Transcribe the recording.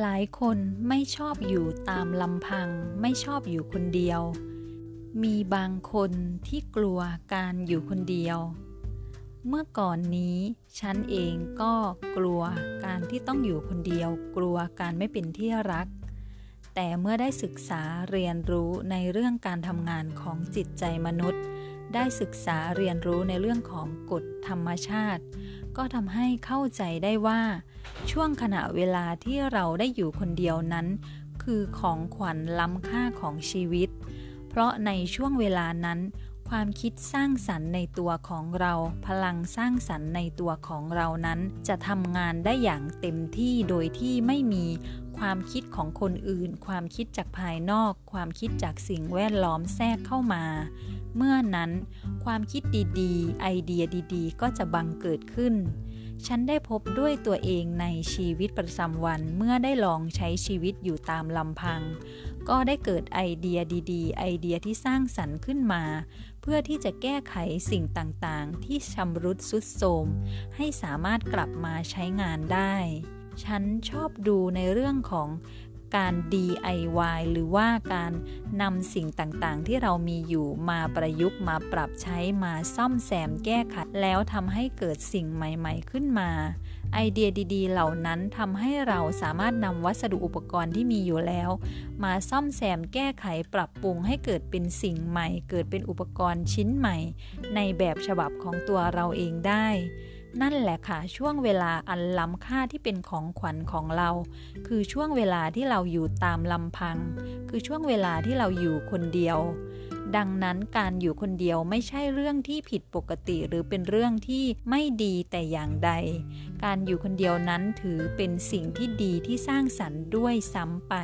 หลายคนไม่ชอบอยู่ตามลำพัง ไม่ชอบอยู่คนเดียว มีบางคนที่กลัวการอยู่คนเดียว เมื่อก่อนนี้ฉันเองก็กลัวการที่ต้องอยู่คนเดียว กลัวการไม่เป็นที่รัก แต่เมื่อได้ศึกษาเรียนรู้ในเรื่องการทำงานของจิตใจมนุษย์ ได้ศึกษาเรียนรู้ในเรื่องของกฎธรรมชาติ ก็ทำให้เข้าใจได้ว่า ช่วงขณะเวลาที่เราได้อยู่คนเดียวนั้น คือของขวัญล้ำค่าของชีวิต เพราะในช่วงเวลานั้น ความคิดสร้างสรรค์ในตัวของเรา พลังสร้างสรรค์ในตัวของเรานั้น จะทำงานได้อย่างเต็มที่โดยที่ไม่มีความคิดของคนอื่น ความคิดจากภายนอก ความคิดจากสิ่งแวดล้อมแทรกเข้ามา เมื่อนั้น ความคิดดีๆ ไอเดียดีๆ ก็จะบังเกิดขึ้น ฉันได้พบด้วยตัวเองในชีวิตประจำวันเมื่อได้ลองใช้ชีวิตอยู่ตามลำพัง ก็ได้เกิดไอเดียดีๆ ไอเดียที่สร้างสรรค์ขึ้นมา เพื่อที่จะแก้ไขสิ่งต่างๆ ที่ชำรุดสุดโทรมให้สามารถกลับมาใช้งานได้ ฉันชอบดูในเรื่องของ การ DIY หรือว่าการนำสิ่งต่างๆ ที่เรามีอยู่มาประยุกต์มาปรับใช้มาซ่อมแซมแก้ไขแล้วทำให้เกิดสิ่งใหม่ ๆ ขึ้นมา ไอเดียดีๆ เหล่านั้นทำให้เราสามารถนำวัสดุอุปกรณ์ที่มีอยู่แล้ว มาซ่อมแซมแก้ไขปรับปรุงให้เกิดเป็นสิ่งใหม่ เกิดเป็นอุปกรณ์ชิ้นใหม่ ในแบบฉบับของตัวเราเองได้ นั่นแหละค่ะ ช่วงเวลาอันล้ำค่าที่เป็นของขวัญของเรา คือช่วงเวลาที่เราอยู่ตามลำพัง คือช่วงเวลาที่เราอยู่คนเดียว ดังนั้นการอยู่คนเดียวไม่ใช่เรื่องที่ผิดปกติหรือเป็นเรื่องที่ไม่ดีแต่อย่างใด การอยู่คนเดียวนั้นถือเป็นสิ่งที่ดีที่สร้างสรรค์ด้วยซ้ำไป